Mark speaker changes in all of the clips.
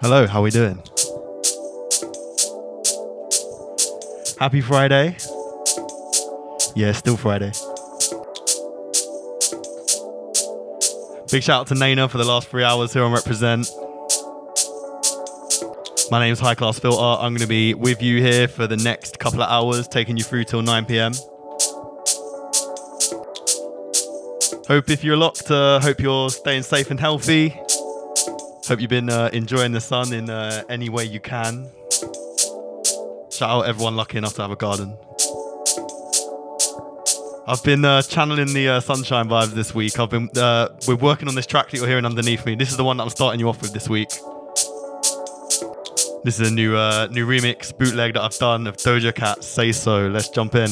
Speaker 1: Hello, how are we doing? Happy Friday. Yeah, still Friday. Big shout out to Naina for the last three hours here on Reprezent. My name's High Class Filter. I'm going to be with you here for the next couple of hours, taking you through till 9 pm. Hope if you're locked, uh, hope you're staying safe and healthy. Hope you've been uh, enjoying the sun in uh, any way you can. Shout out everyone lucky enough to have a garden. I've been uh, channeling the uh, sunshine vibes this week. I've been uh, we're working on this track that you're hearing underneath me. This is the one that I'm starting you off with this week. This is a new uh, new remix bootleg that I've done of Doja Cat. Say so. Let's jump in.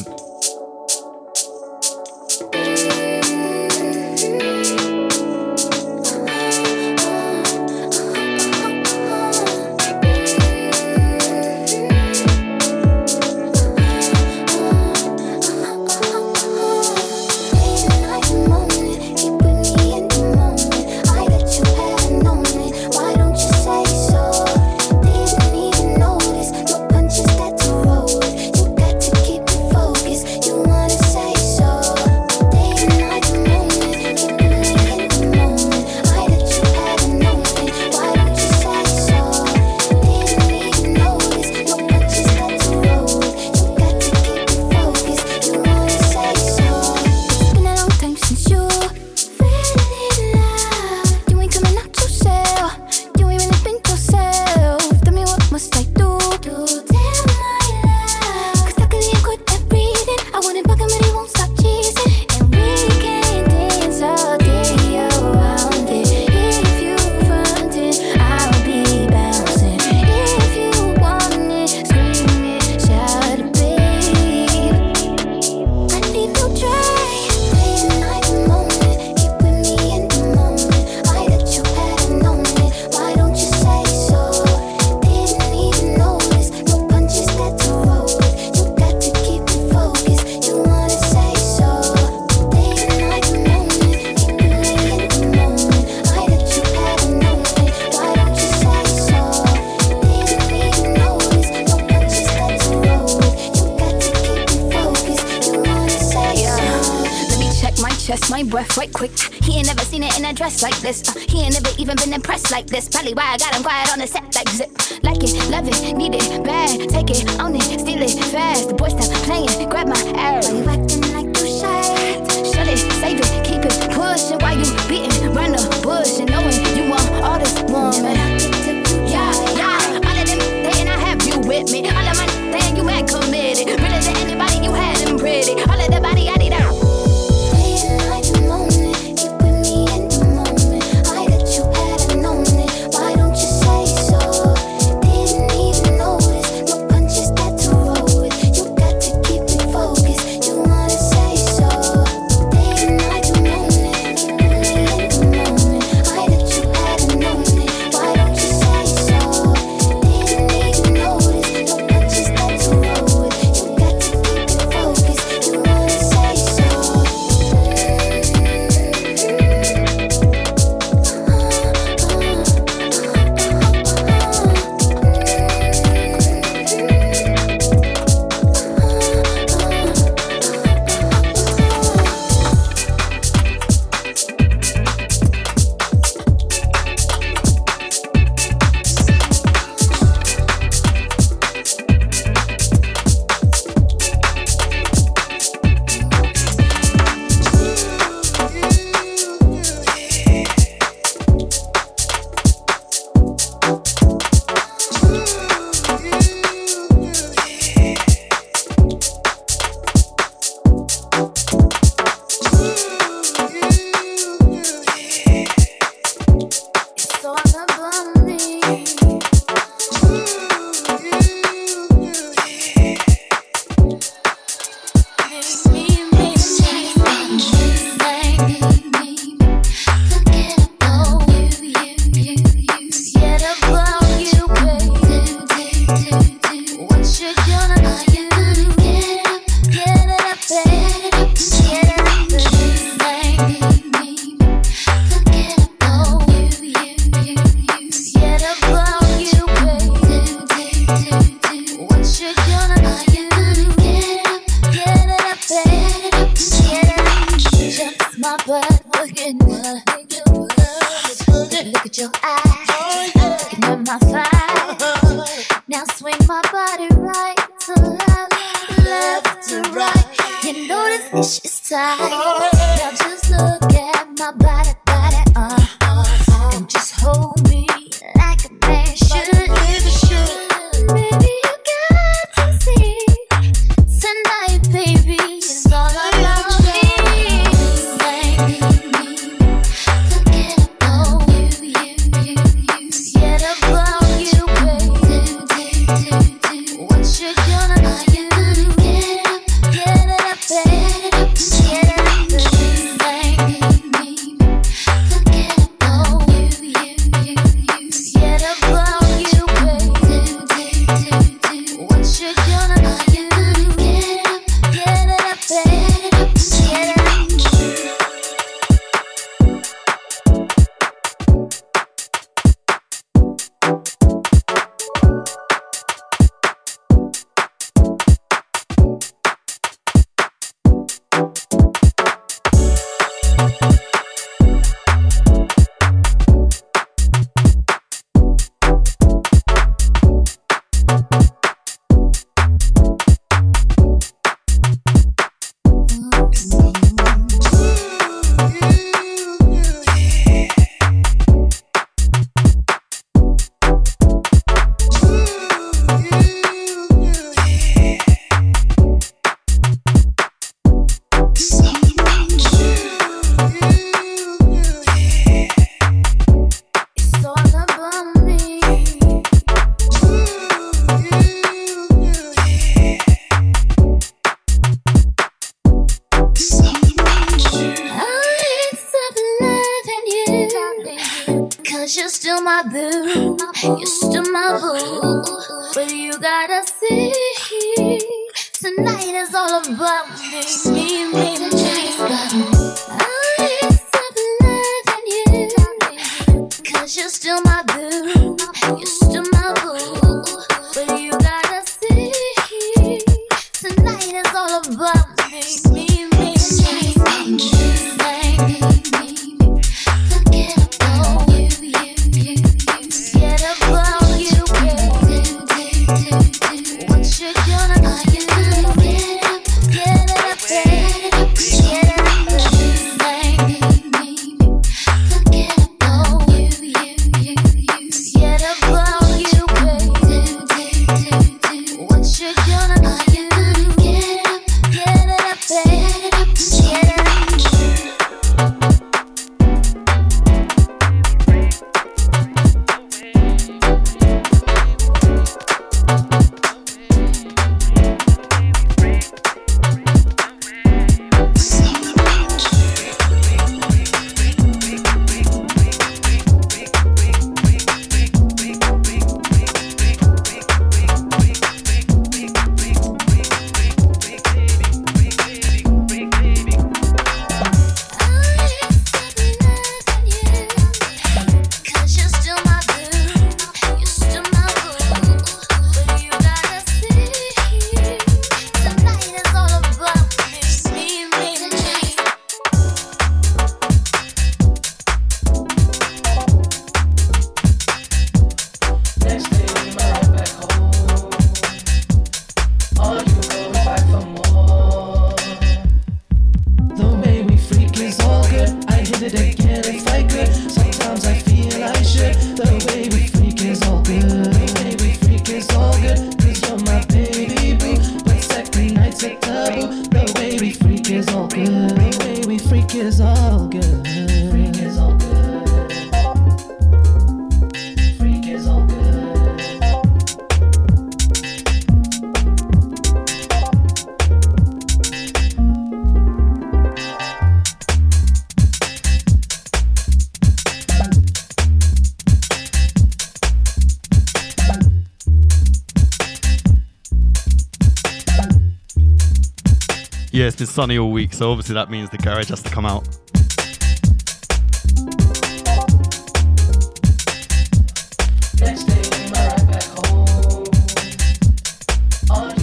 Speaker 2: So obviously that means the garage has to come out.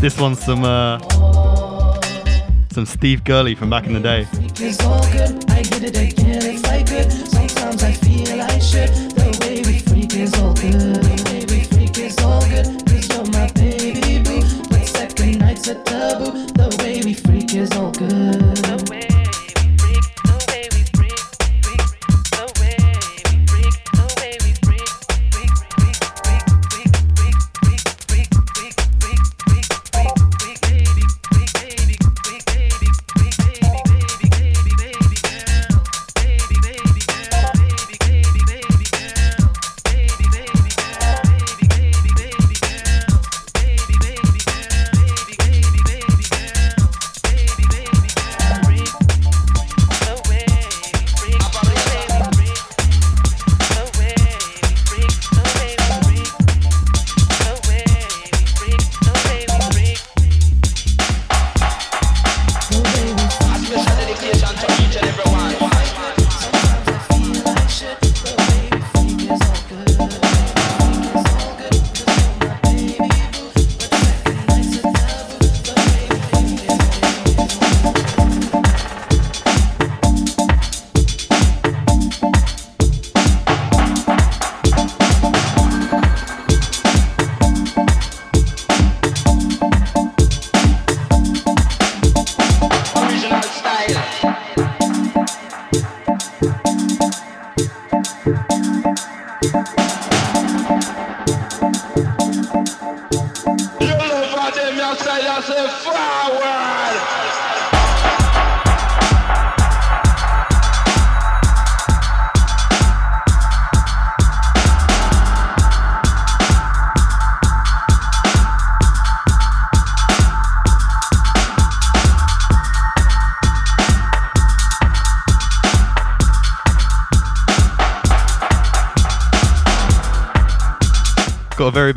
Speaker 2: This one's some uh, some Steve Gurley from back in the day. The way we freak is all good.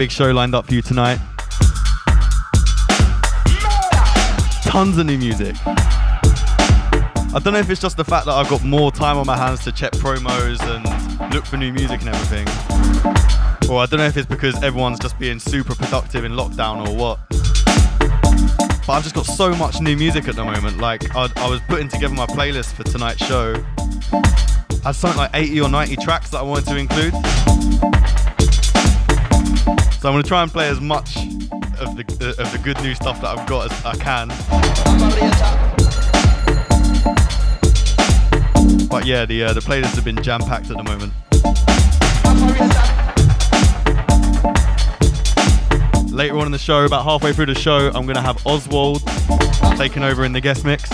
Speaker 3: Big show lined up for you tonight. Tons of new music. I don't know if it's just the fact that I've got more time on my hands to check promos and look for new music and everything. Or I don't know if it's because everyone's just being super productive in lockdown or what. But I've just got so much new music at the moment. Like, I, I was putting together my playlist for tonight's show. I had something like 80 or 90 tracks that I wanted to include. So I'm going to try and play as much of the, uh, of the good new stuff that I've got as I can. But yeah, the, uh, the playlists have been jam packed at the moment. Later on in the show, about halfway through the show, I'm going to have Ozwald taking over in the guest mix.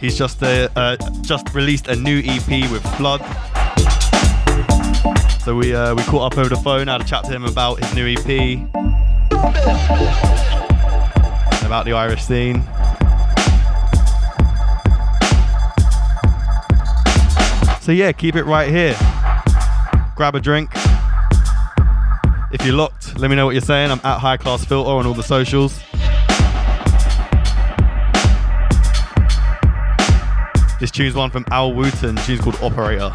Speaker 3: He's just uh, uh, just released a new EP with Flood. So we uh, we caught up over the phone, had a chat to him about his new EP, about the Irish scene. So yeah, keep it right here. Grab a drink. If you're locked, let me know what you're saying. I'm at High Class Filter on all the socials. This tune's one from Al Wootton. Tune's called Operator.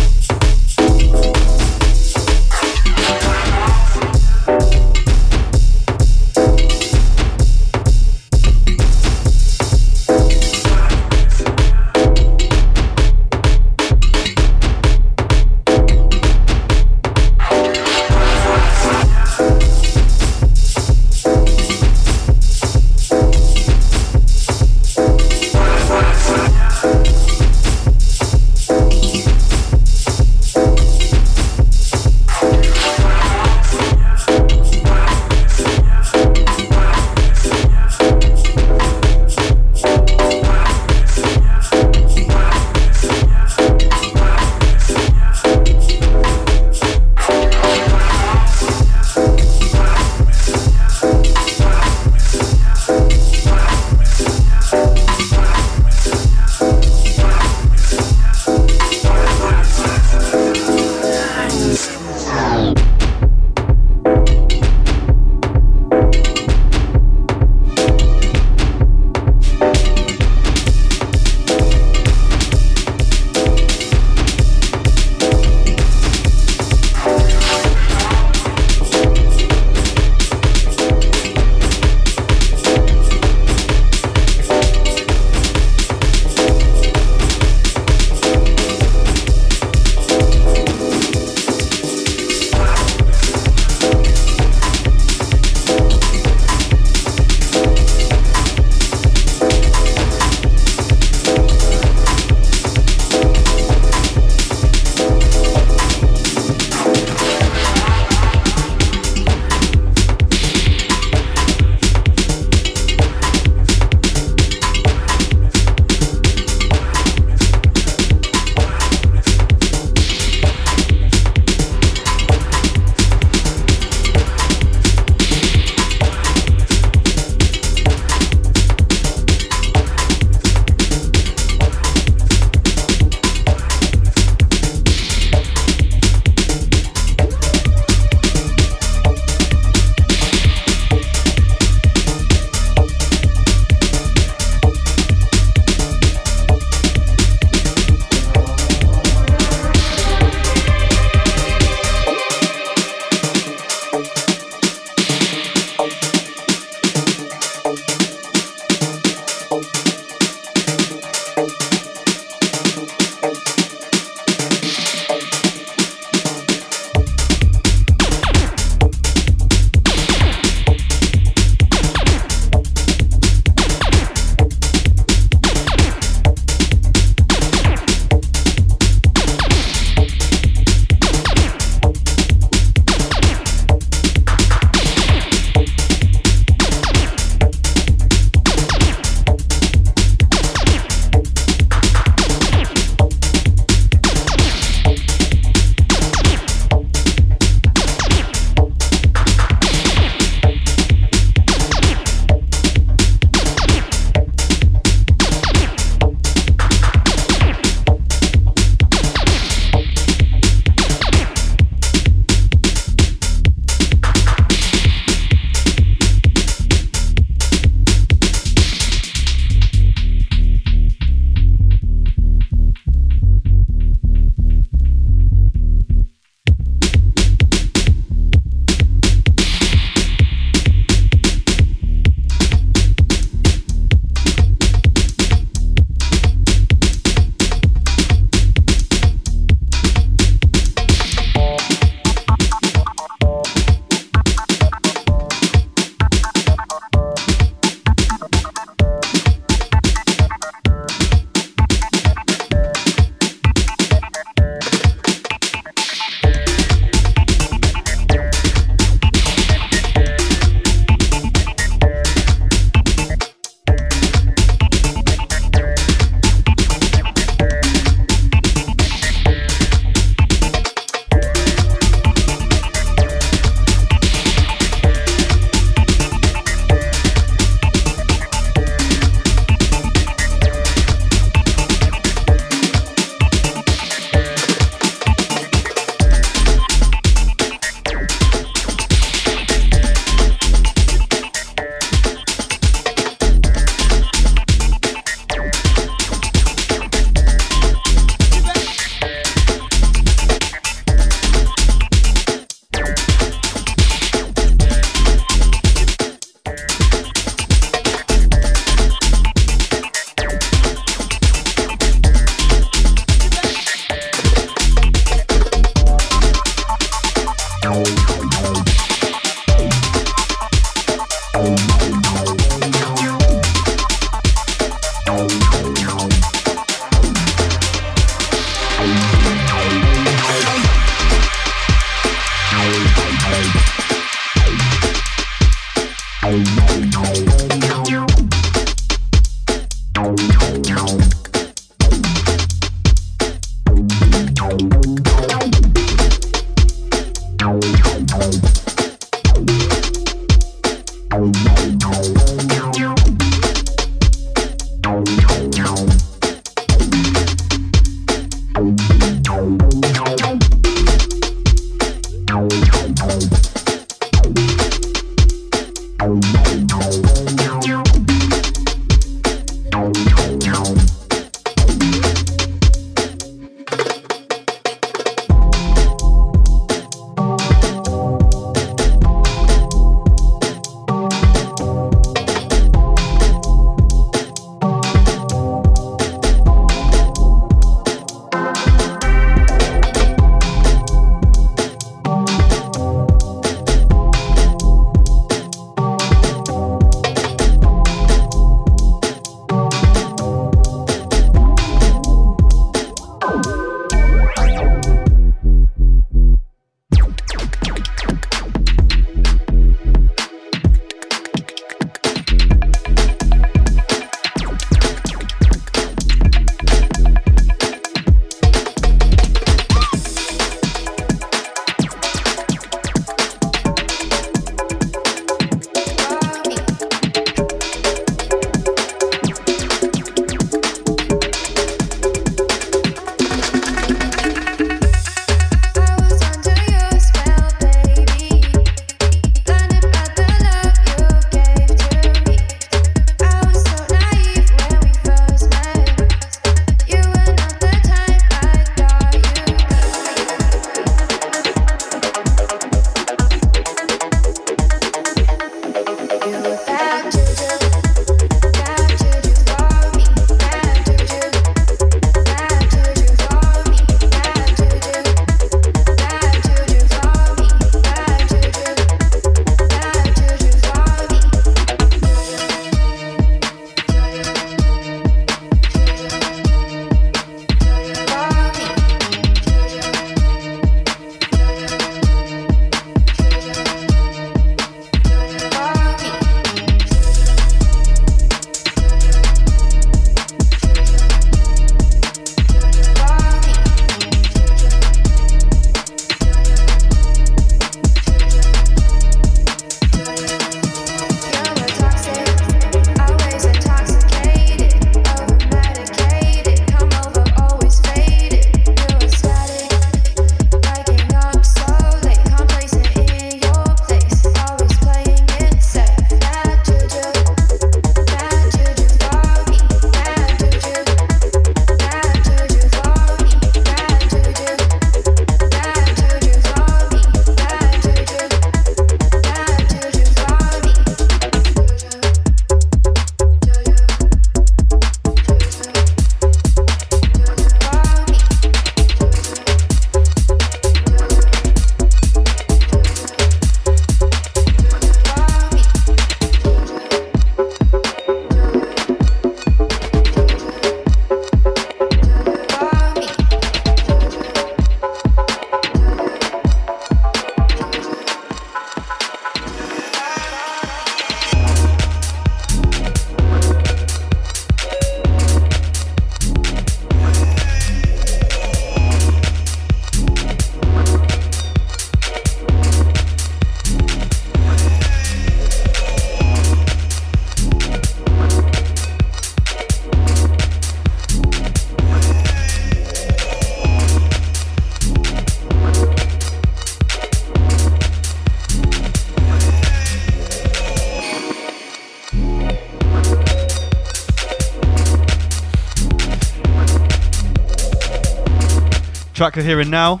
Speaker 3: Track we're hearing now.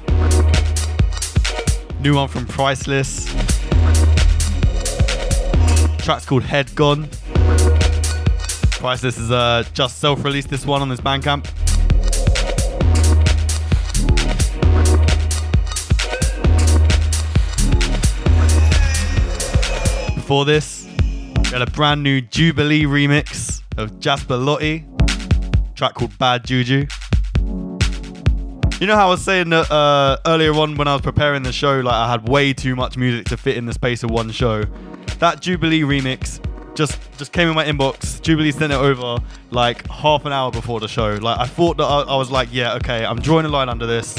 Speaker 3: New one from Priceless. Track's called Head Gone. Priceless is uh, just self-released this one on his Bandcamp. Before this, we had a brand new Jubilee remix of Jasper Lotti, track called Bad Juju. You know how I was saying that uh, earlier on when I was preparing the show, like I had way too much music to fit in the space of one show. That Jubilee remix just just came in my inbox. Jubilee sent it over like half an hour before the show. Like I thought that I, I was like, yeah, okay, I'm drawing a line under this.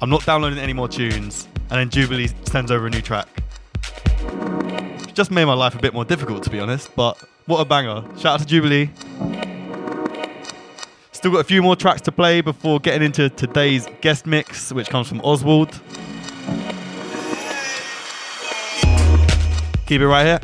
Speaker 3: I'm not downloading any more tunes. And then Jubilee sends over a new track. Just made my life a bit more difficult, to be honest. But what a banger! Shout out to Jubilee. Still got a few more tracks to play before getting into today's guest mix, which comes from Ozwald. Keep it right here.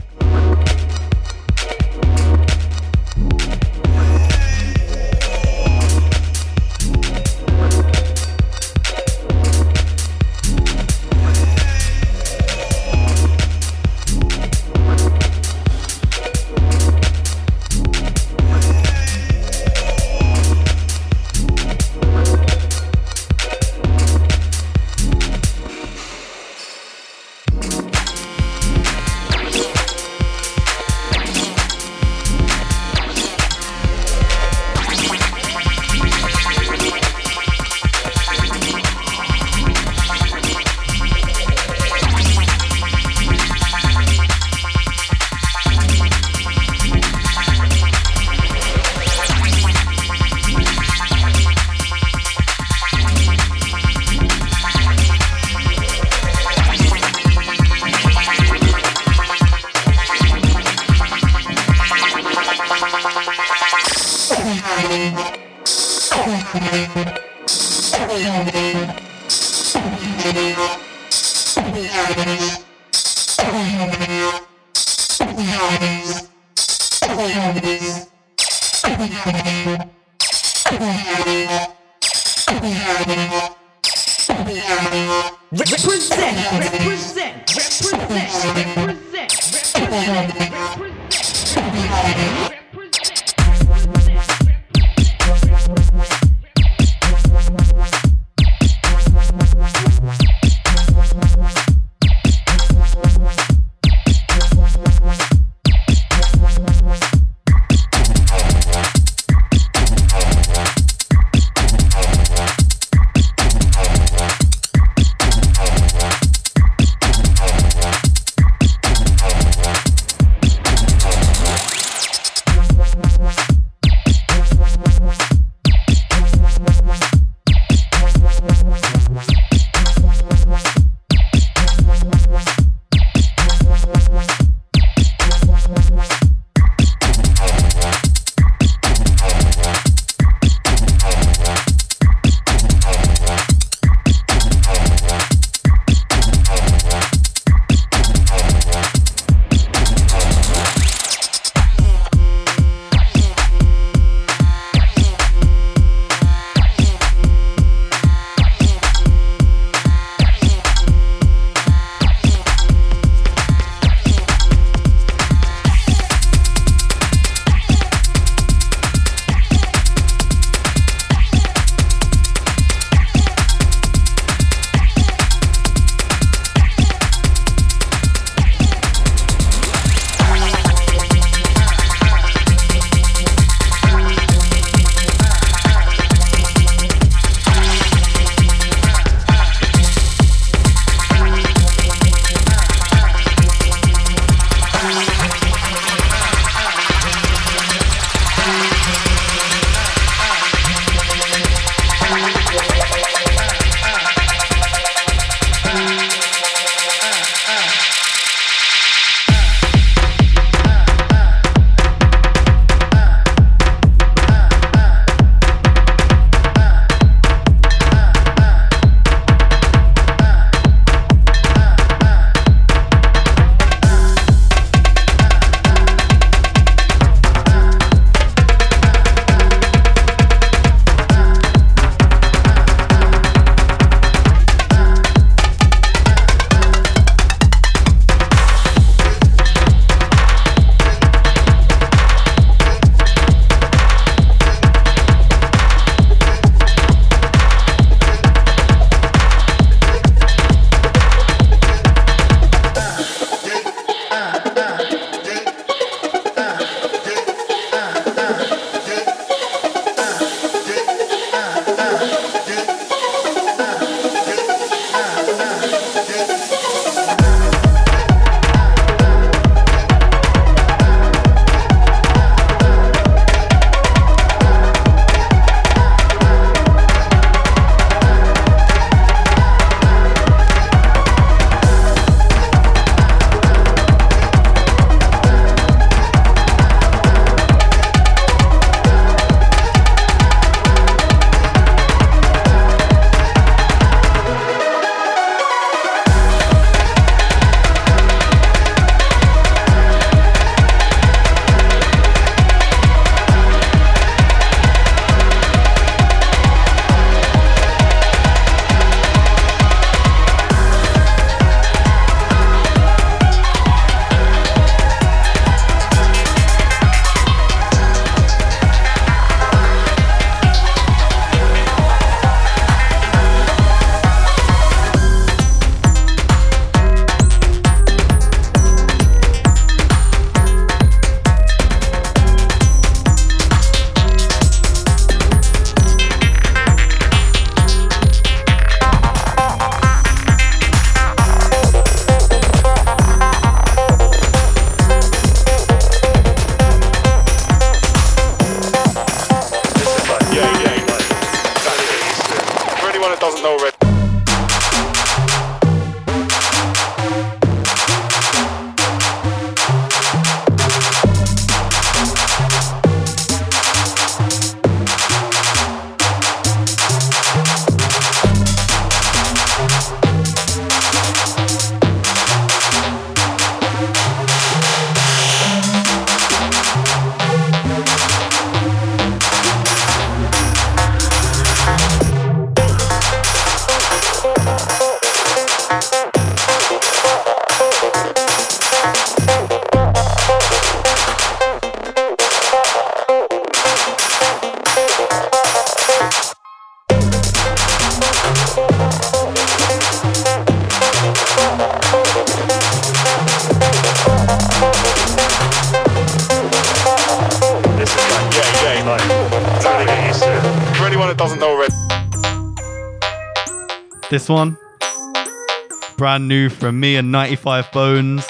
Speaker 3: From me and 95 Bones.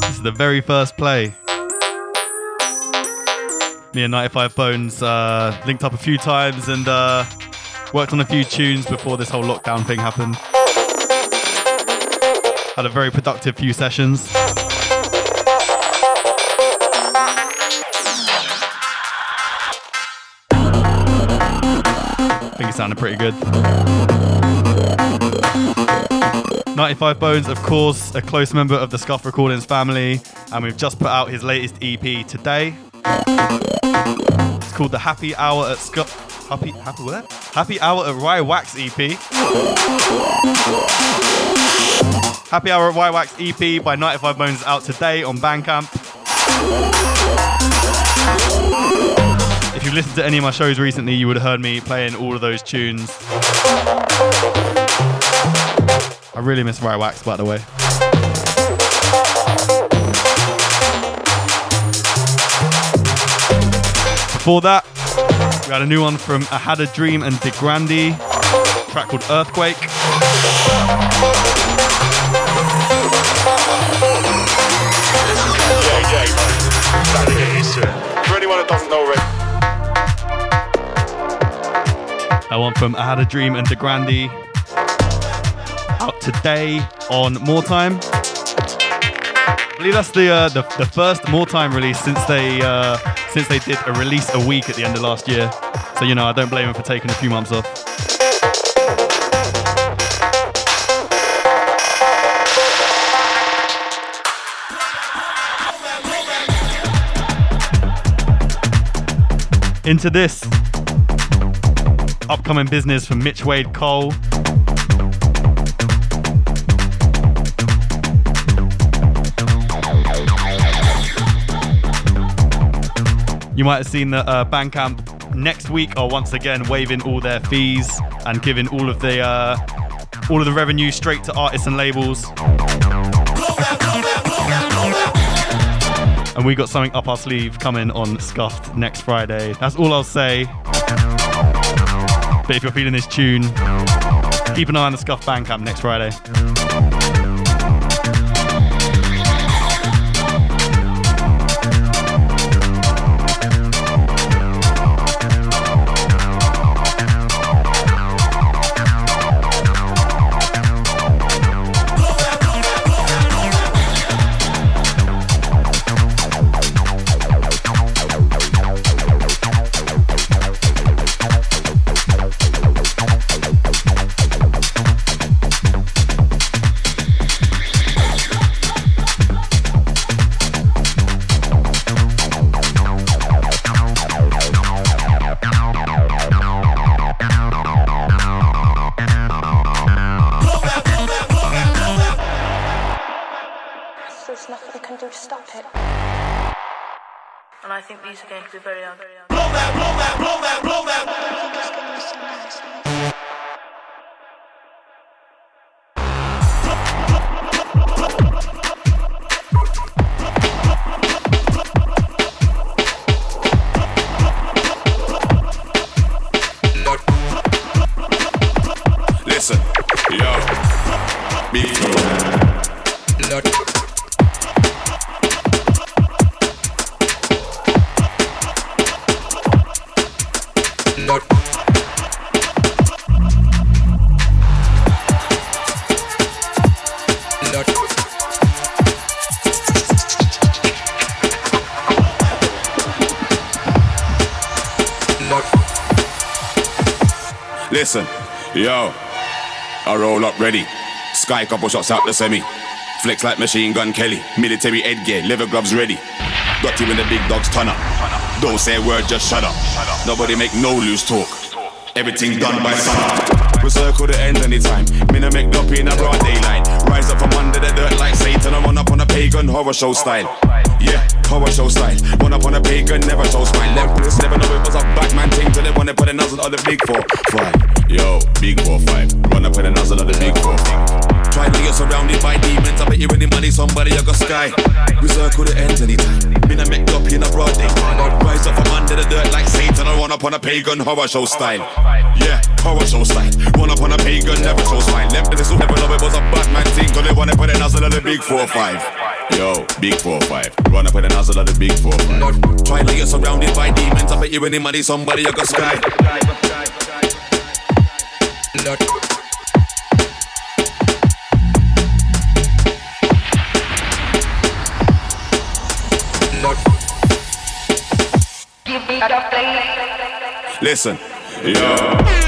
Speaker 3: This is the very first play. Me and 95 Bones uh, linked up a few times and uh, worked on a few tunes before this whole lockdown thing happened. Had a very productive few sessions. I think it sounded pretty good. 95 Bones, of course, a close member of the Scuff Recordings family, and we've just put out his latest EP today. It's called the Happy Hour at Scuff. Happy, happy what? Happy Hour at Rye Wax EP. Happy Hour at Rye Wax EP by 95 Bones out today on Bandcamp. If you've listened to any of my shows recently, you would have heard me playing all of those tunes. I really miss Rye Wax, by the way. Before that, we had a new one from I Had a Dream and Grandi, track called Earthquake.
Speaker 4: For anyone that doesn't know
Speaker 3: one from I Had a Dream and Grandi. Today on More Time. I believe that's the, uh, the the first More Time release since they uh, since they did a release a week at the end of last year. So you know I don't blame them for taking a few months off. Into this upcoming business from Mitch Wade Cole. You might have seen that uh, Bandcamp next week are once again waiving all their fees and giving all of the uh, all of the revenue straight to artists and labels. And we got something up our sleeve coming on Scuffed next Friday. That's all I'll say. But if you're feeling this tune, keep an eye on the Scuff Bandcamp next Friday.
Speaker 5: Listen, yo, I roll up ready. Sky couple shots out the semi. Flex like machine gun Kelly. Military headgear, leather gloves ready. Got you in the big dogs turn up. Don't say a word, just shut up. Nobody make no loose talk. Everything done by sun. We circle the end anytime. Make no in a broad daylight. Rise up from under the dirt like Satan. I'm on up on a pagan horror show style. Yeah, horror show style. One up on a pagan, never show smile. Them police never know it was a Batman thing till they wanna put a nozzle on the big four five. Yo, big four five. Run up with a nozzle on the big four five. Try to get surrounded by demons. I bet you any money, somebody you got sky. We circle the ends anytime. Been a make up in a broad day. Rise up from under the dirt like Satan or run up on a pagan horror show style. Yeah, horror show style. Run up on a pagan, never show smile. Left this never know it was a Batman thing, cause they wanna put a nozzle of the big 4-5. Yo, big 4-5. Run up with a nozzle of the big 4-5. Try like you're surrounded by demons. I bet you any money, somebody you got sky. Listen, yo.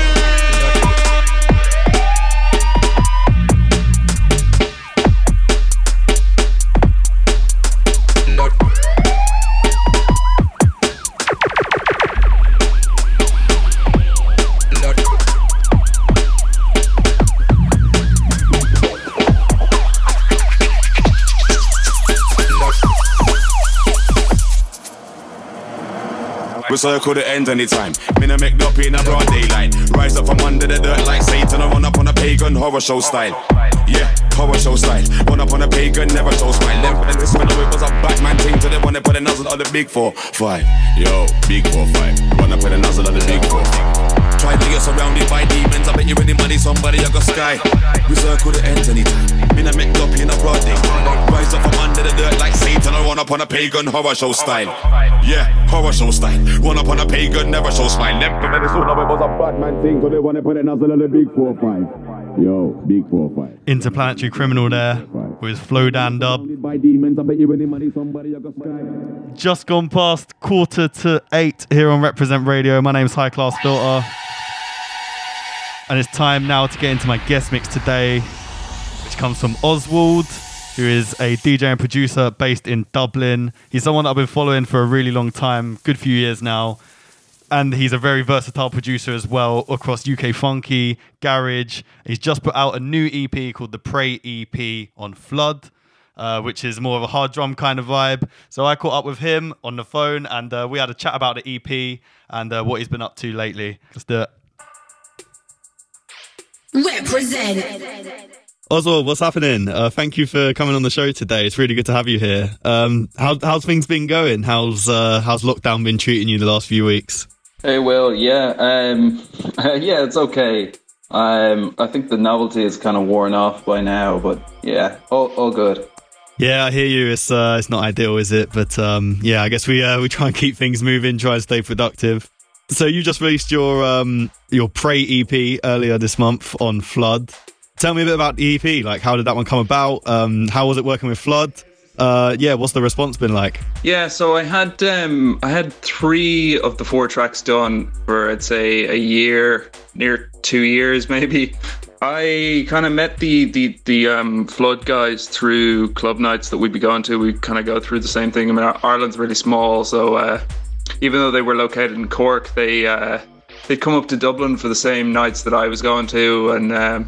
Speaker 5: We circle the ends anytime. Been a make up in a broad daylight. Rise up from under the dirt like Satan. I run up on a pagan horror show style. Yeah, horror show style. Run up on a pagan, never show smile. Them for this when it was a Batman thing to them when they put a nozzle on the big four five. Yo, big four five. Run up with a nozzle on the big four five. Try to get surrounded by demons. I bet you any money, somebody you got sky. We circle the ends anytime. Me a make up in a broad day. Rise up from under the dirt like Satan. I run up on a pagan horror show style. Yeah, horror show style. Run up on a pagan, never show smile. Them for this one, it was a Batman thing. Cause they wanna put a nozzle on the big four five. Yo, big four five.
Speaker 3: Interplanetary Criminal there with Flowdan Dub.
Speaker 5: By demons, I bet you any money, somebody you got sky.
Speaker 3: Just gone past quarter to eight here on Reprezent Radio. My name's High Class Filter. And it's time now to get into my guest mix today, which comes from Ozwald, who is a DJ and producer based in Dublin. He's someone that I've been following for a really long time, good few years now. And he's a very versatile producer as well across UK Funky, Garage. He's just put out a new EP called the Prey EP on Flood. Uh, which is more of a hard drum kind of vibe. So I caught up with him on the phone and uh, we had a chat about the EP and uh, what he's been up to lately. Let's do it.
Speaker 6: Reprezent.
Speaker 3: Ozwald, what's happening? Uh, thank you for coming on the show today. It's really good to have you here. Um, how, how's things been going? How's uh, how's lockdown been treating you the last few weeks?
Speaker 7: Hey, Will. Yeah, um, yeah, it's okay. Um, I think the novelty is kind of worn off by now, but yeah, all, all good.
Speaker 3: Yeah, I hear you. It's uh, it's not ideal, is it? But um, yeah, I guess we uh, we try and keep things moving, try and stay productive. So you just released your um, your Prey EP earlier this month on Flood. Tell me a bit about the EP. Like, how did that one come about? Um, how was it working with Flood? Uh, yeah, what's the response been like?
Speaker 7: Yeah, so I had um, I had three of the four tracks done for I'd say a year, near two years maybe. I kind of met the the the um, flood guys through club nights that we'd be going to. We kind of go through the same thing. I mean, Ireland's really small, so uh, even though they were located in Cork, they uh, they'd come up to Dublin for the same nights that I was going to, and um,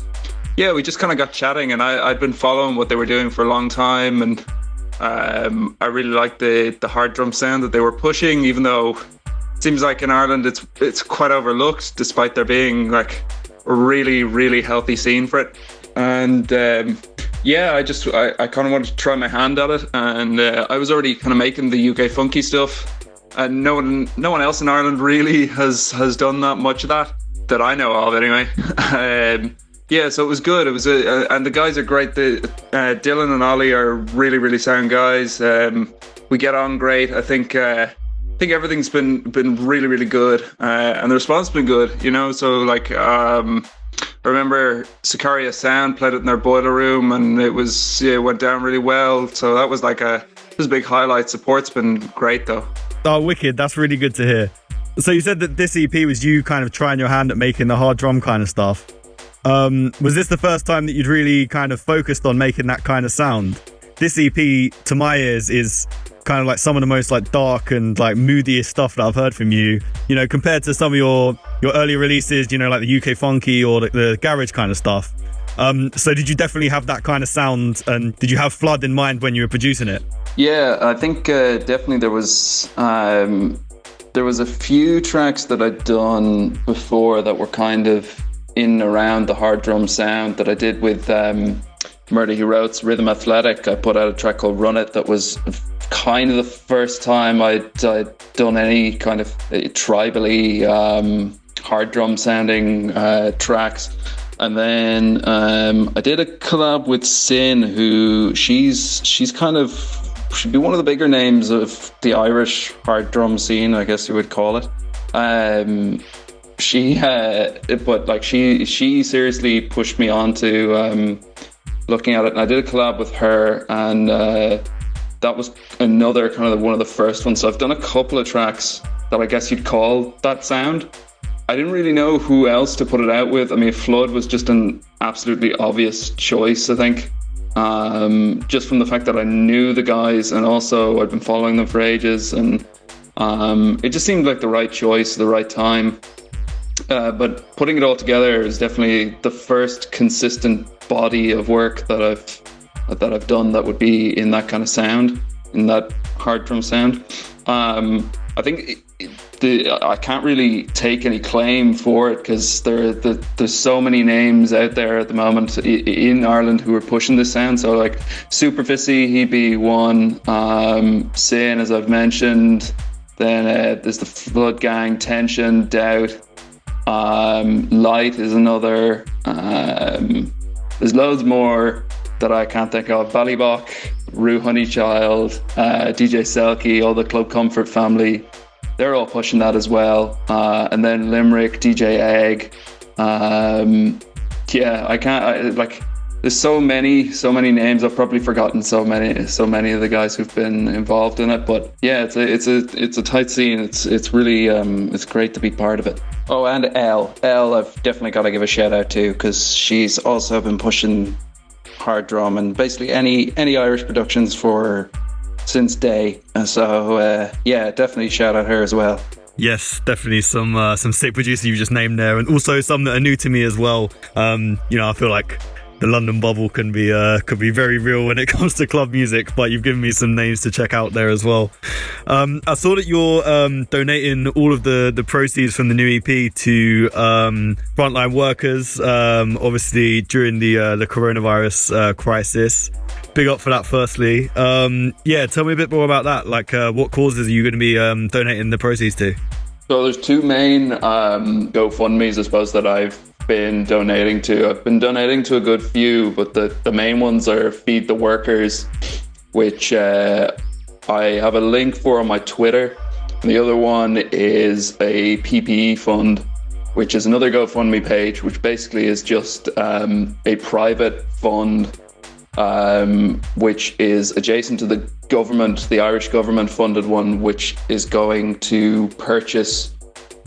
Speaker 7: yeah, we just kind of got chatting. And I, I'd been following what they were doing for a long time, and um, I really like the the hard drum sound that they were pushing, even though it seems like in Ireland it's it's quite overlooked, despite there being like a really really healthy scene for it. And um, yeah, I just I, I kind of wanted to try my hand at it, and uh, I was already kind of making the UK funky stuff, and no one no one else in Ireland really has has done that much of that that I know of anyway. um, yeah, so it was good. It was a, and the guys are great. The uh, Dylan and Ollie are really really sound guys. Um, we get on great. I think. Uh, I think everything's been been really really good, uh, and the response has been good. You know, so like um, I remember Sicaria Sound played it in their boiler room, and it was yeah, it went down really well. So that was like a it was a big highlight. Support's been great though.
Speaker 3: Oh, wicked! That's really good to hear. So you said that this EP was you kind of trying your hand at making the hard drum kind of stuff. Um, was this the first time that you'd really kind of focused on making that kind of sound? This EP, to my ears, is kind of like some of the most like dark and like moodiest stuff that I've heard from you. You know, compared to some of your your early releases, you know, like the UK funky or the, the garage kind of stuff. Um, so did you definitely have that kind of sound, and did you have Flood in mind when you were producing it?
Speaker 7: Yeah, I think uh, definitely there was um, there was a few tracks that I'd done before that were kind of in and around the hard drum sound that I did with um, Murder He Wrote, Rhythm Athletic. I put out a track called Run It that was kind of the first time I'd, I'd done any kind of uh, tribally um, hard drum sounding uh, tracks. And then um, I did a collab with Sin, who she's she's kind of should be one of the bigger names of the Irish hard drum scene, I guess you would call it. Um, she, uh, but like she she seriously pushed me on to um, looking at it, and I did a collab with her, and uh, that was another kind of one of the first ones. So I've done a couple of tracks that I guess you'd call that sound. I didn't really know who else to put it out with. I mean, Flood was just an absolutely obvious choice, I think. Um, just from the fact that I knew the guys and also I'd been following them for ages, and um, it just seemed like the right choice, the right time. Uh, but putting it all together is definitely the first consistent body of work that I've that I've done that would be in that kind of sound, in that hard drum sound. Um, I think the, I can't really take any claim for it because there, the, there's so many names out there at the moment in Ireland who are pushing this sound. So like Superficie, he'd be one. Um, Sin, as I've mentioned. Then uh, there's the Flood Gang, Tension, Doubt. Um, Light is another. Um, there's loads more that I can't think of. Ballybock, Rue Honeychild, uh, DJ Selkie, all the Club Comfort family. They're all pushing that as well. Uh, and then Limerick, DJ Egg. Um, yeah, I can't I, like. There's so many, so many names. I've probably forgotten so many, so many of the guys who've been involved in it. But yeah, it's a, it's a, it's a tight scene. It's, it's really, um, it's great to be part of it. Oh, and Elle, Elle, I've definitely got to give a shout out to because she's also been pushing hard drum and basically any any Irish productions for since day. So uh, yeah, definitely shout out her as well.
Speaker 3: Yes, definitely some uh, some sick producers you just named there, and also some that are new to me as well. Um, you know, I feel like the London bubble can be uh, could be very real when it comes to club music. But you've given me some names to check out there as well. Um, I saw that you're um, donating all of the the proceeds from the new EP to um, frontline workers. Um, obviously during the uh, the coronavirus uh, crisis. Big up for that. Firstly, um, yeah. Tell me a bit more about that. Like, uh, what causes are you going to be um, donating the proceeds to?
Speaker 7: So there's two main GoFundmes, I suppose, that I've been donating to. I've been donating to a good few, but the, the main ones are Feed the Workers, which uh, I have a link for on my Twitter. And the other one is a PPE fund, which is another GoFundMe page, which basically is just um, a private fund um, which is adjacent to the government, the Irish government funded one, which is going to purchase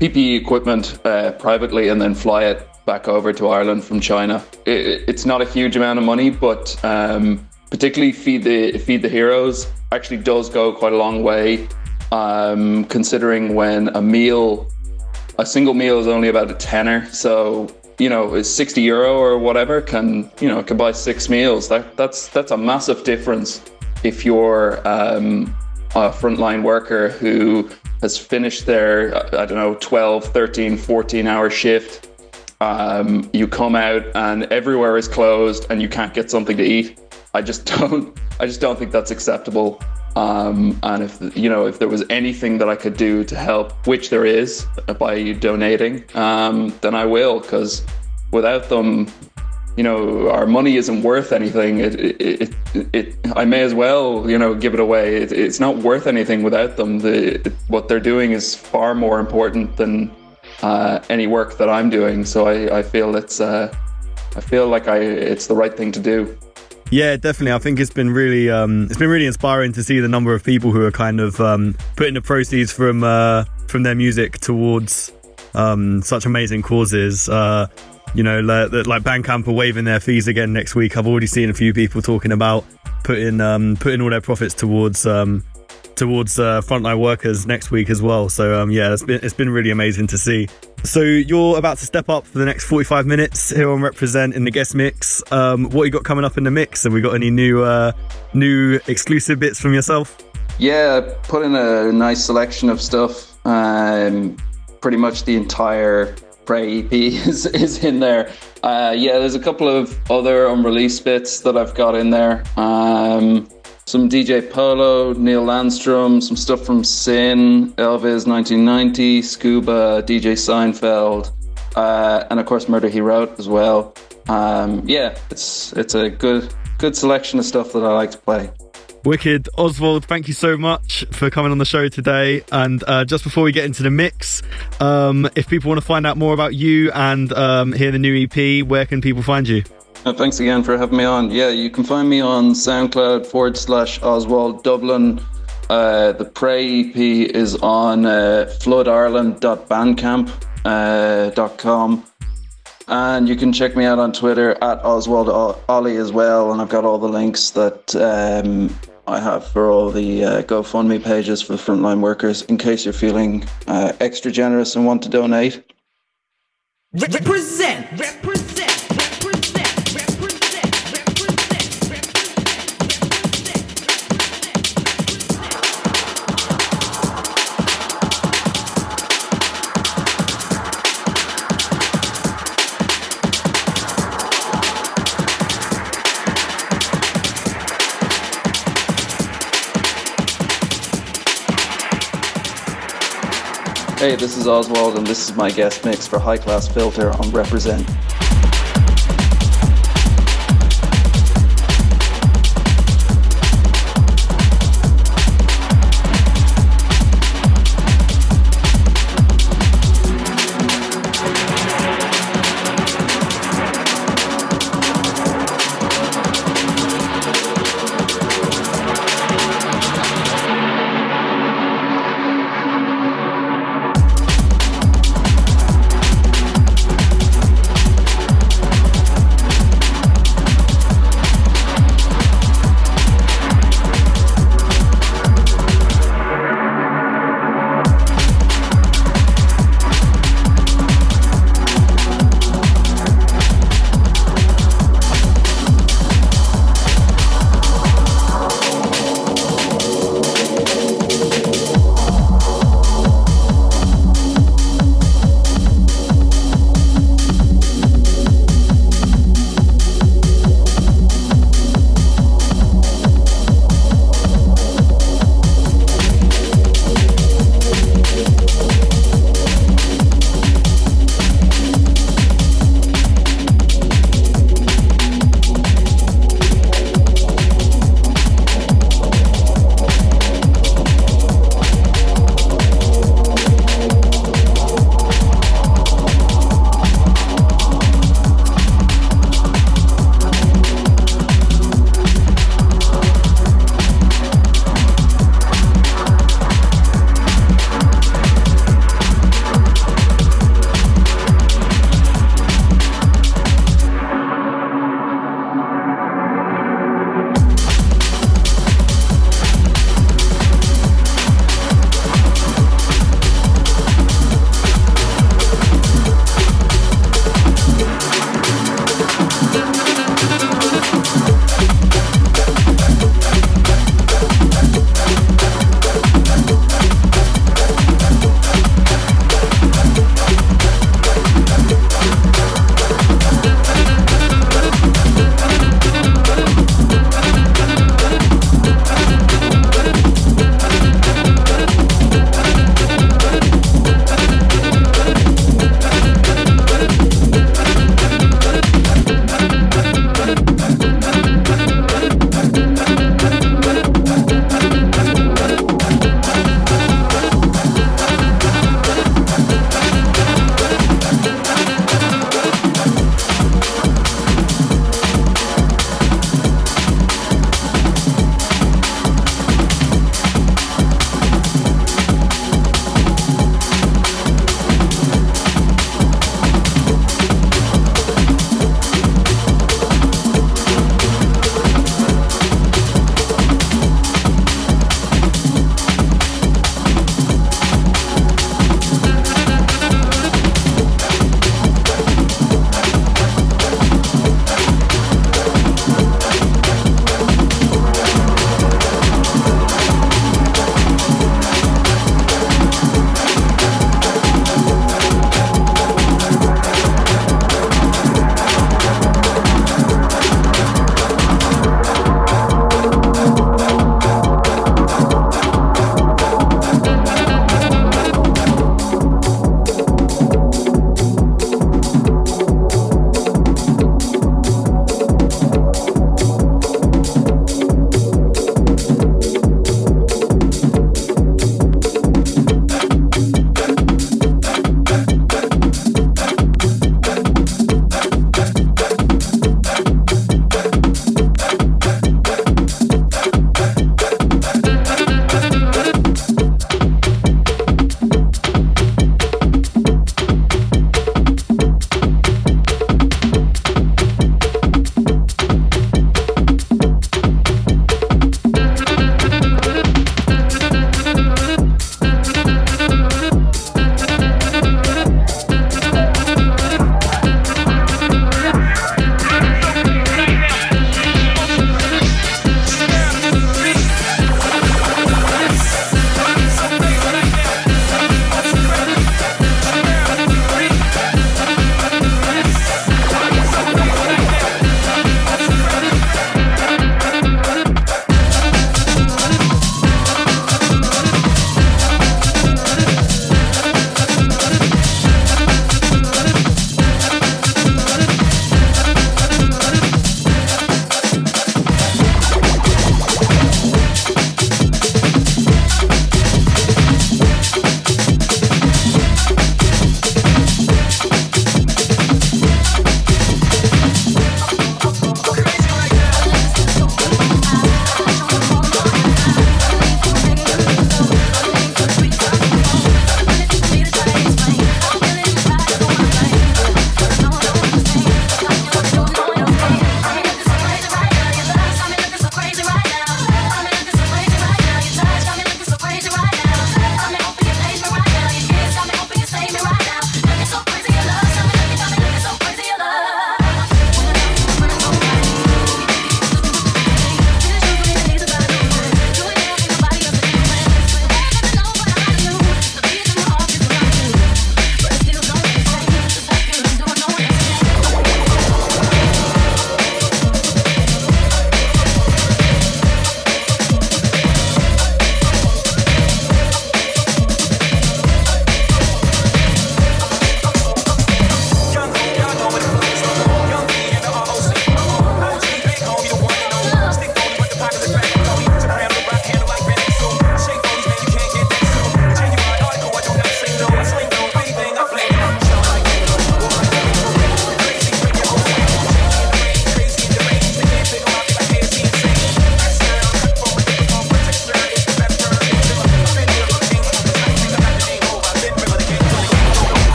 Speaker 7: PPE equipment uh, privately and then fly it back over to Ireland from China. It, it's not a huge amount of money, but um, particularly feed the feed the heroes actually does go quite a long way. Um, considering when a meal, a single meal is only about a tenner, so you know, 60 euro or whatever can, you know, can buy six meals. That that's that's a massive difference if you're um, a frontline worker who has finished their, I don't know, 12, 13, 14 hour shift. Um, you come out and everywhere is closed and you can't get something to eat. I just don't, I just don't think that's acceptable. Um, and if you know if there was anything that I could do to help, which there is by donating, um, then I will. Because without them, you know, our money isn't worth anything. It, it, it, it I may as well, you know, give it away. It, it's not worth anything without them. The what they're doing is far more important than uh, any work that I'm doing. So I, I feel it's, uh, I feel like I, it's the right thing to do.
Speaker 3: Yeah, definitely. I think it's been really, um, it's been really inspiring to see the number of people who are kind of um, putting the proceeds from uh, from their music towards um, such amazing causes. Uh, you know, like, like Bandcamp are waiving their fees again next week. I've already seen a few people talking about putting um, putting all their profits towards um, towards uh, frontline workers next week as well. So um, yeah, it's been it's been really amazing to see. So you're about to step up for the next 45 minutes here on Reprezent in the guest mix. Um, what you got coming up in the mix? Have we got any new uh, new exclusive bits from yourself?
Speaker 7: Yeah, put in a nice selection of stuff. Um, pretty much the entire Prey EP is, is in there. Uh, yeah, there's a couple of other unreleased bits that I've got in there. Um, some DJ Polo, Neil Landstrumm, some stuff from Sin, Elvis 1990, Scuba, DJ Seinfeld, uh, and of course Murder He Wrote as well. Um, yeah, it's it's a good good selection of stuff that I like to play.
Speaker 3: Wicked. Ozwald, thank you so much for coming on the show today. And uh, just before we get into the mix, um, if people want to find out more about you and um, hear the new EP, where can people find you?
Speaker 7: Thanks again for having me on. Yeah, you can find me on SoundCloud forward slash Ozwald Dublin. Uh, the Prey EP is on uh, floodireland.bandcamp.com. Uh, and you can check me out on Twitter at Ozwald Ollie as well. And I've got all the links that um, I have for all the uh, GoFundMe pages for frontline workers in case you're feeling uh, extra generous and want to donate.
Speaker 6: Reprezent, reprezent.
Speaker 7: Hey, this is Ozwald, and this is my guest mix for High Class Filter on
Speaker 3: Reprezent.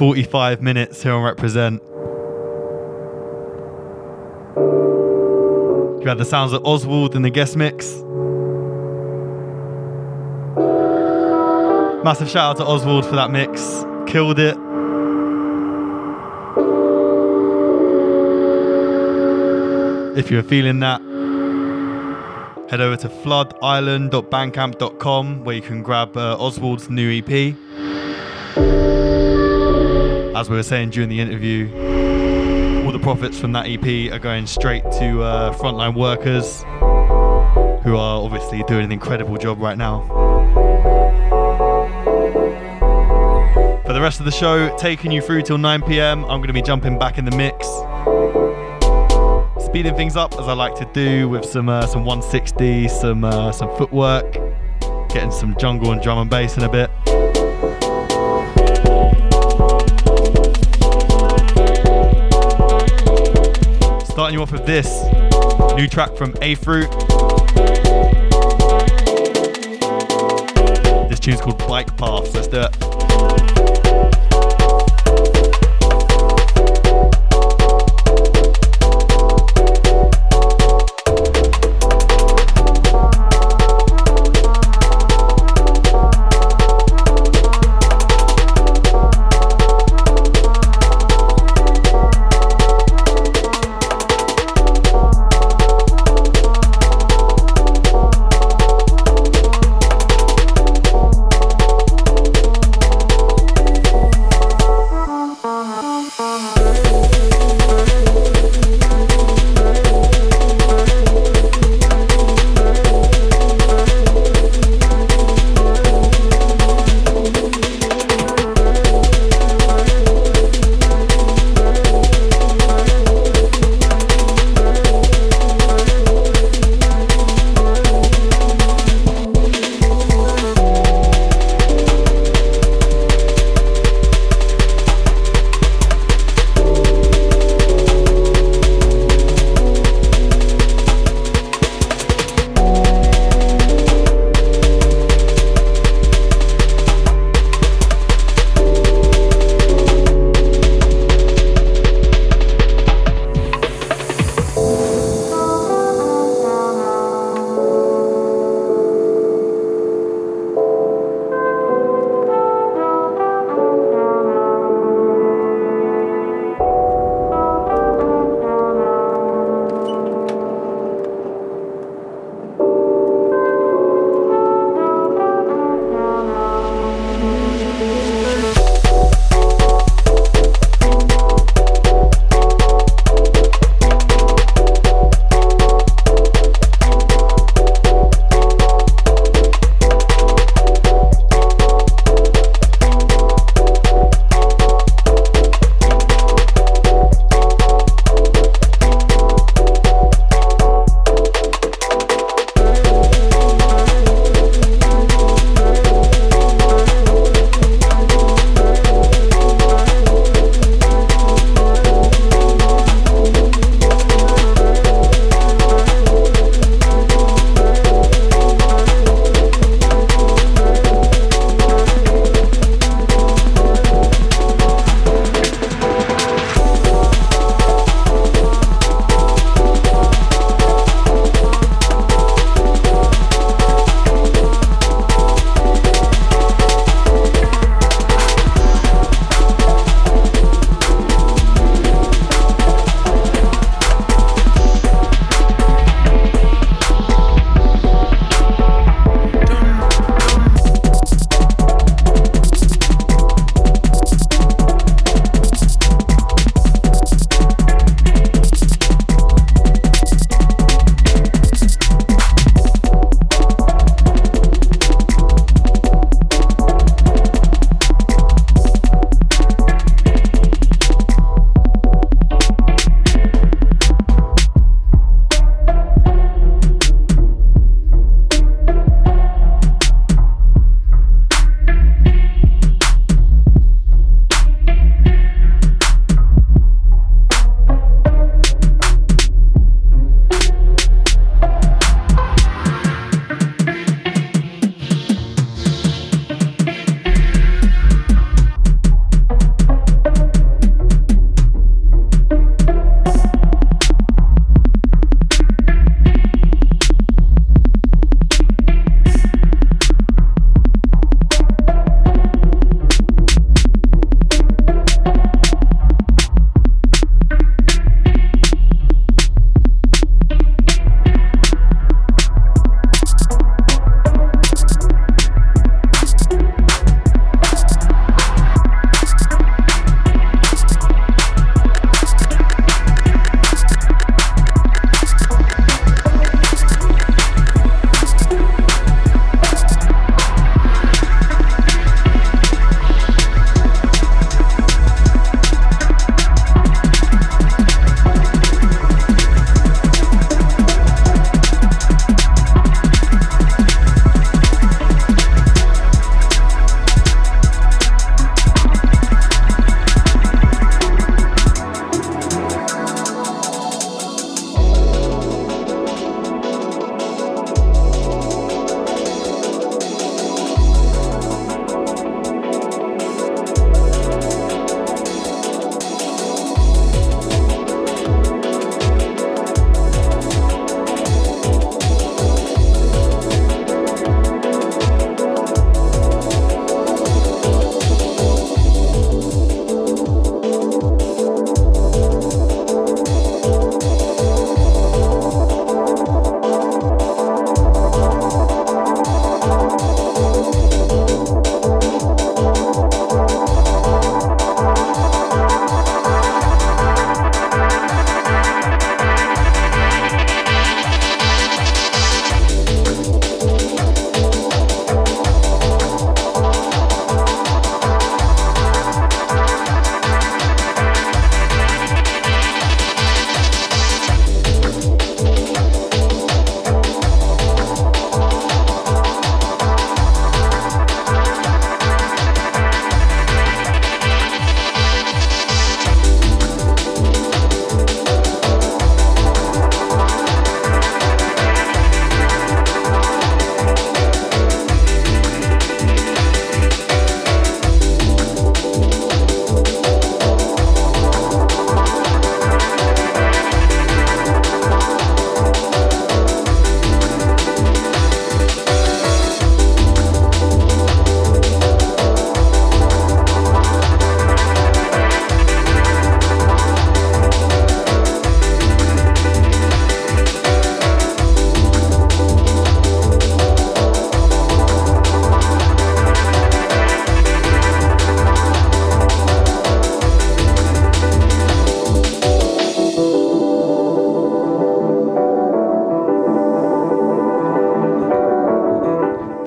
Speaker 3: 45 minutes here on Reprezent. You had the sounds of Ozwald in the guest mix. Massive shout out to Ozwald for that mix. Killed it. If you're feeling that, head over to floodireland.bandcamp.com where you can grab uh, Ozwald's new EP. As we were saying during the interview, all the profits from that EP are going straight to uh, frontline workers who are obviously doing an incredible job right now. For the rest of the show, taking you through till 9 pm, I'm going to be jumping back in the mix speeding things up as I like to do with some uh, some 160, some uh, some footwork, getting some jungle and drum and bass in a bit. Starting you off with this new track from A Fruit. This tune's called Bike Paths. Let's do it.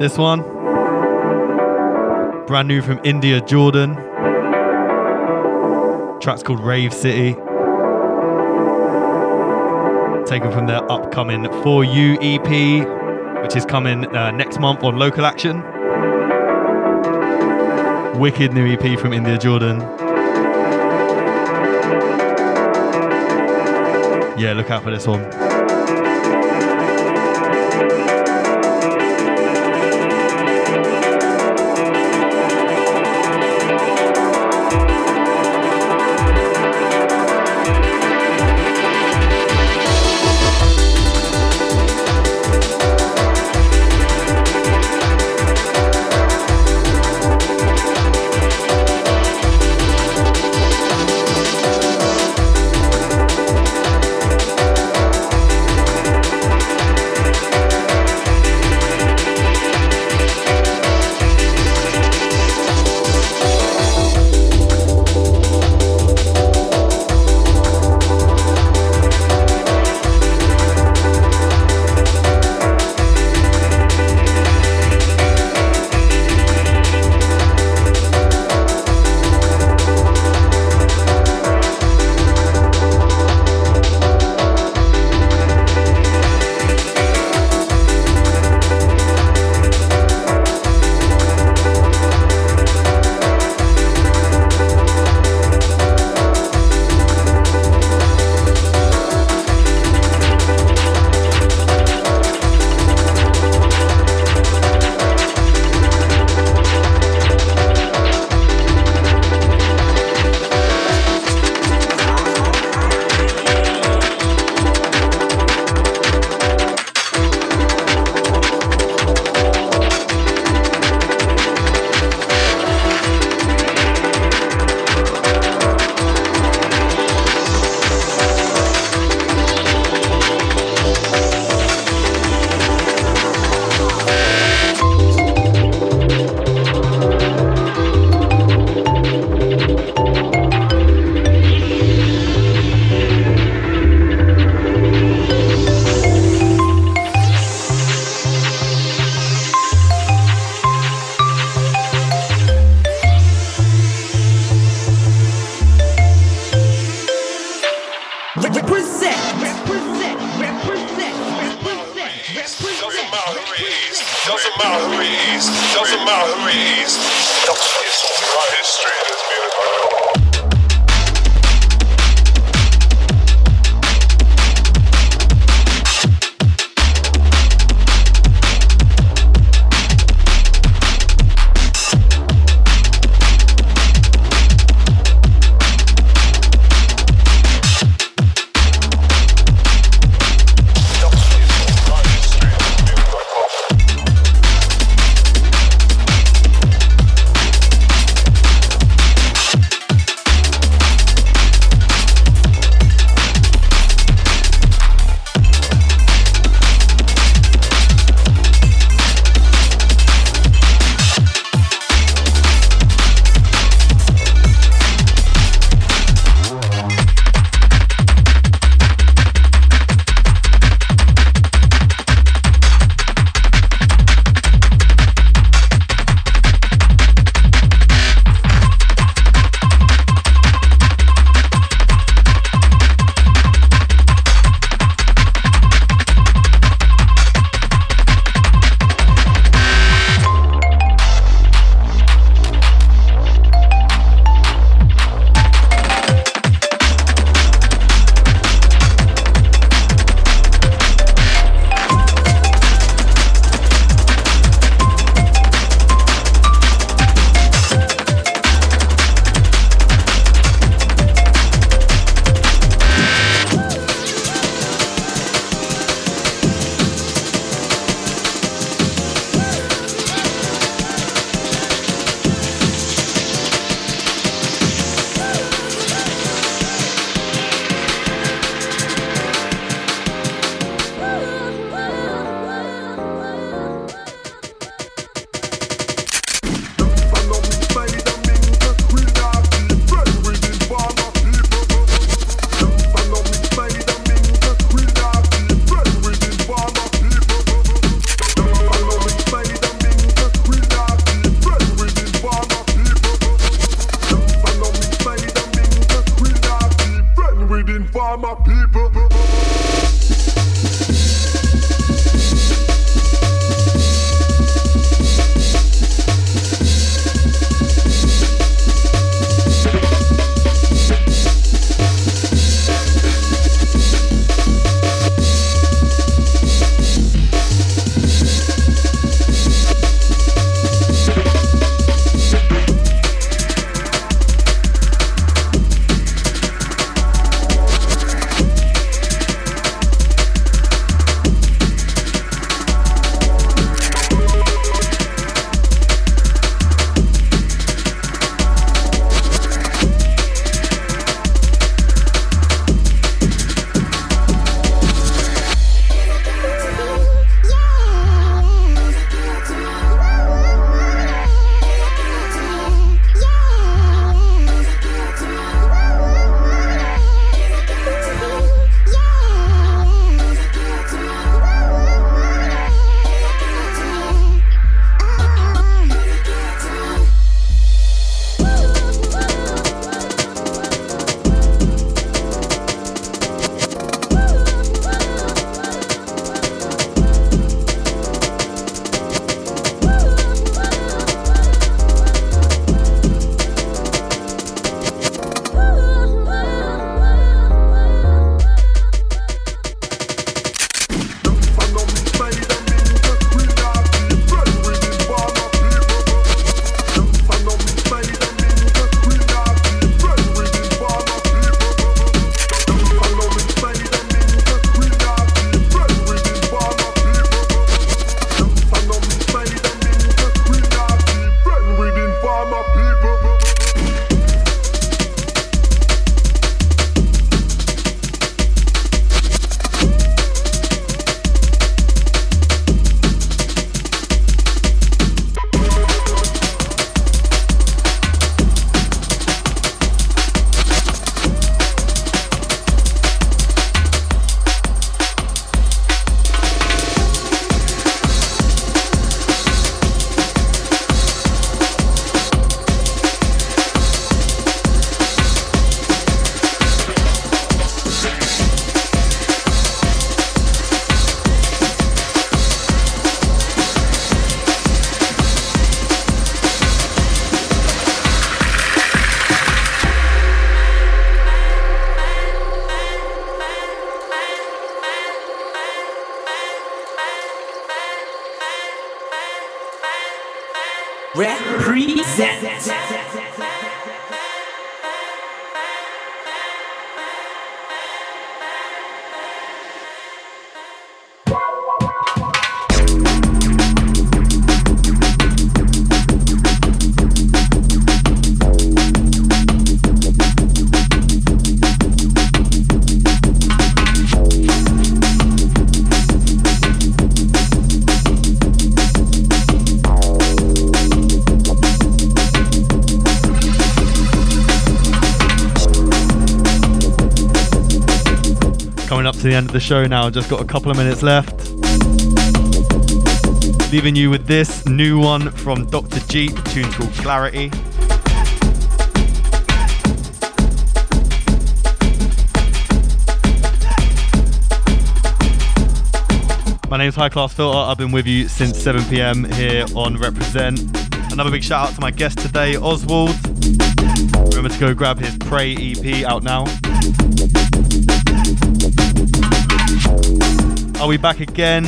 Speaker 3: This one, brand new from India Jordan. Track's called Rave City. Taken from their upcoming For You EP, which is coming uh, next month on Local Action. Wicked new EP from India Jordan. Yeah, look out for this one. The end of the show now, just got a couple of minutes left. Leaving you with this new one from Dr. Jeep, tune called Clarity. My name's High Class Filter. I've been with you since 7 pm here on Reprezent. Another big shout out to my guest today, Ozwald. Remember to go grab his Prey EP out now. Are we back again?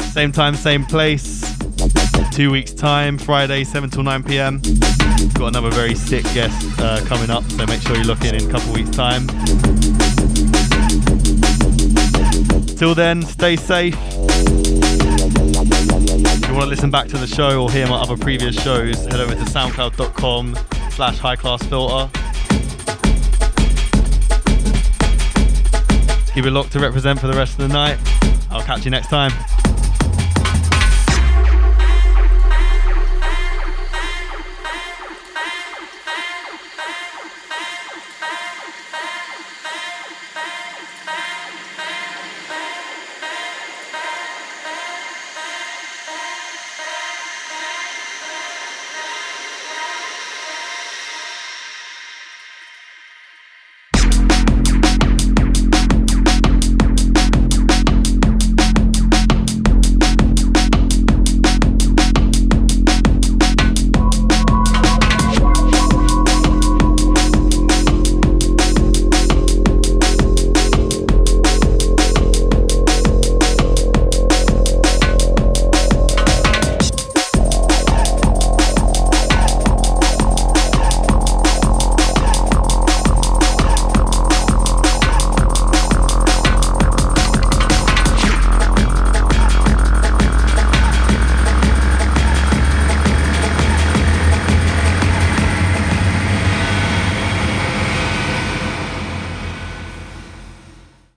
Speaker 3: Same time, same place. Two weeks' time, Friday, 7 till 9 pm. Got another very sick guest uh, coming up, so make sure you look in in a couple weeks' time. Till then, stay safe. If you want to listen back to the show or hear my other previous shows, head over to soundcloud.com slash highclassfilter. Keep it locked to reprezent for the rest of the night. I'll catch you next time.